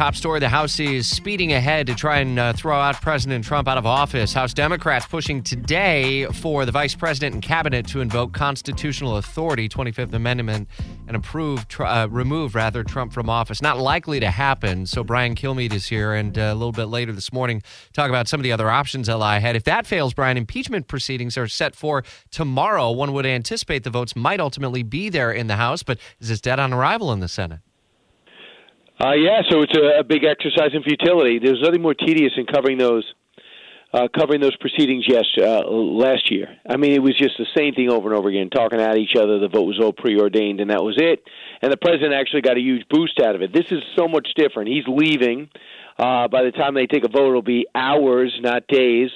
top story the House is speeding ahead to try and uh, throw out President Trump out of office. House Democrats pushing today for the vice president and cabinet to invoke constitutional authority, 25th Amendment, and approve, uh, remove rather, Trump from office. Not likely to happen. So Brian Kilmeade is here, and uh, a little bit later this morning, talk about some of the other options that lie ahead. If that fails, Brian, impeachment proceedings are set for tomorrow. One would anticipate the votes might ultimately be there in the House, but is this dead on arrival in the Senate? Uh, yeah, so it's a, a big exercise in futility. There's nothing more tedious than covering those uh, covering those proceedings yes, uh, last year. I mean, it was just the same thing over and over again, talking at each other. The vote was all preordained, and that was it. And the president actually got a huge boost out of it. This is so much different. He's leaving. Uh, by the time they take a vote, it'll be hours, not days.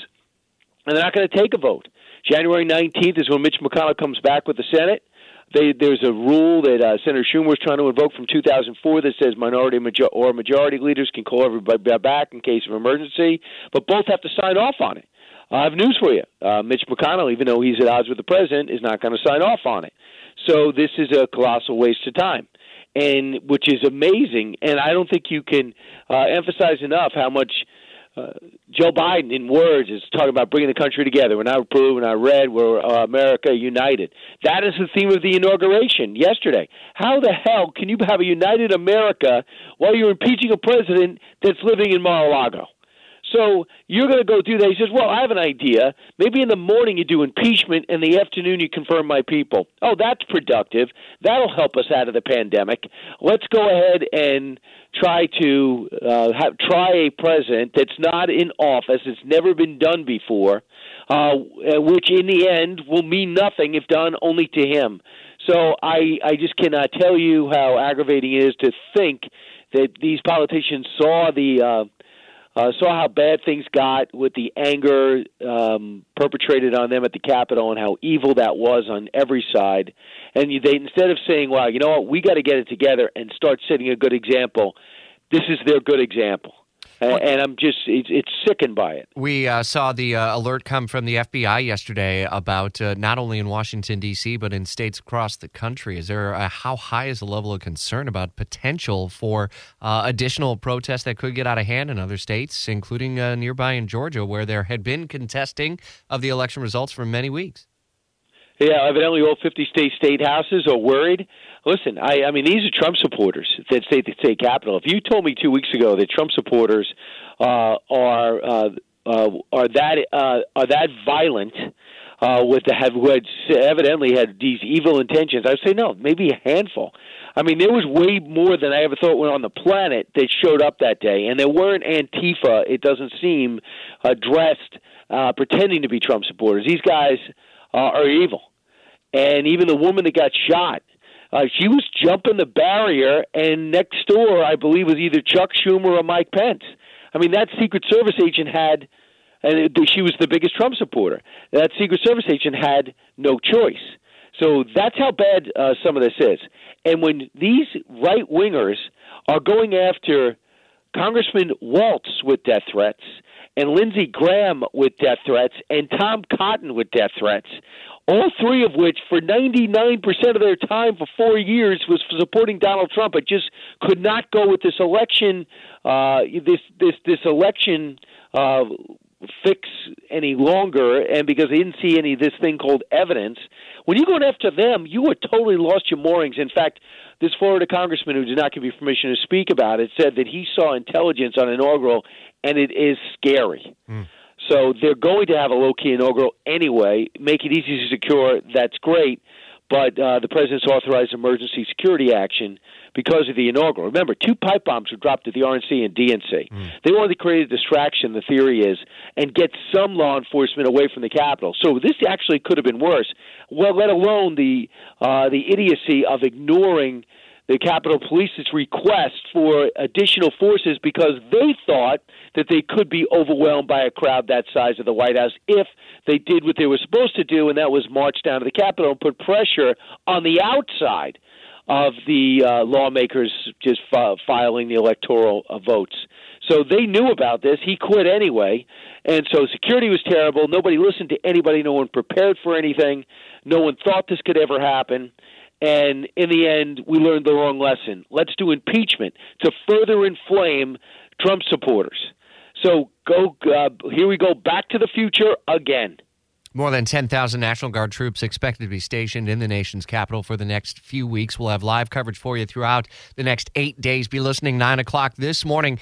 And they're not going to take a vote. January 19th is when Mitch McConnell comes back with the Senate. They, there's a rule that uh, Senator Schumer was trying to invoke from 2004 that says minority major- or majority leaders can call everybody back in case of emergency, but both have to sign off on it. I have news for you. Uh, Mitch McConnell, even though he's at odds with the president, is not going to sign off on it. So this is a colossal waste of time, and which is amazing. And I don't think you can uh, emphasize enough how much uh, Joe Biden, in words, is talking about bringing the country together. We're not blue, we're not red, we're uh, America united. That is the theme of the inauguration yesterday. How the hell can you have a united America while you're impeaching a president that's living in Mar-a-Lago? So you're going to go do that. He says, Well, I have an idea. Maybe in the morning you do impeachment, and the afternoon you confirm my people. Oh, that's productive. That'll help us out of the pandemic. Let's go ahead and try to uh, have, try a president that's not in office, it's never been done before, uh, which in the end will mean nothing if done only to him. So I, I just cannot tell you how aggravating it is to think that these politicians saw the uh, uh, saw how bad things got with the anger um, perpetrated on them at the Capitol and how evil that was on every side. And they instead of saying, "Well, you know what, we got to get it together and start setting a good example," this is their good example and I'm just it's, it's sickened by it. We uh, saw the uh, alert come from the FBI yesterday about uh, not only in Washington D.C. but in states across the country. Is there a, how high is the level of concern about potential for uh, additional protests that could get out of hand in other states, including uh, nearby in Georgia, where there had been contesting of the election results for many weeks? Yeah, evidently all 50 state state houses are worried. Listen, I, I mean, these are Trump supporters that stay at the state capitol. If you told me two weeks ago that Trump supporters uh, are uh, uh, are that uh, are that violent, uh, with the have who had evidently had these evil intentions, I'd say no, maybe a handful. I mean, there was way more than I ever thought were on the planet that showed up that day, and they weren't Antifa. It doesn't seem uh, dressed uh, pretending to be Trump supporters. These guys uh, are evil, and even the woman that got shot uh, she was jumping the barrier, and next door, I believe, was either Chuck Schumer or Mike Pence. I mean, that Secret Service agent had, and she was the biggest Trump supporter. That Secret Service agent had no choice. So that's how bad uh, some of this is. And when these right wingers are going after Congressman Waltz with death threats, and Lindsey Graham with death threats, and Tom Cotton with death threats, all three of which, for 99% of their time for four years, was supporting Donald Trump. It just could not go with this election, uh, this this this election uh, fix any longer, and because they didn't see any of this thing called evidence. When you go after them, you are totally lost your moorings. In fact, this Florida congressman who did not give you permission to speak about it said that he saw intelligence on inaugural, and it is scary. Mm. So they're going to have a low key inaugural anyway. Make it easy to secure. That's great. But uh, the president's authorized emergency security action because of the inaugural. Remember, two pipe bombs were dropped at the RNC and DNC. Mm. They wanted to create a distraction, the theory is, and get some law enforcement away from the Capitol. So this actually could have been worse. Well, let alone the uh, the idiocy of ignoring the Capitol Police's request for additional forces because they thought that they could be overwhelmed by a crowd that size of the White House if they did what they were supposed to do, and that was march down to the Capitol and put pressure on the outside of the uh, lawmakers just f- filing the electoral uh, votes. So they knew about this. He quit anyway. And so security was terrible. Nobody listened to anybody. No one prepared for anything. No one thought this could ever happen And in the end, we learned the wrong lesson. Let's do impeachment to further inflame Trump supporters. So go uh, here we go back to the future again. More than 10,000 National Guard troops expected to be stationed in the nation's capital for the next few weeks. We'll have live coverage for you throughout the next eight days. Be listening 9 o'clock this morning.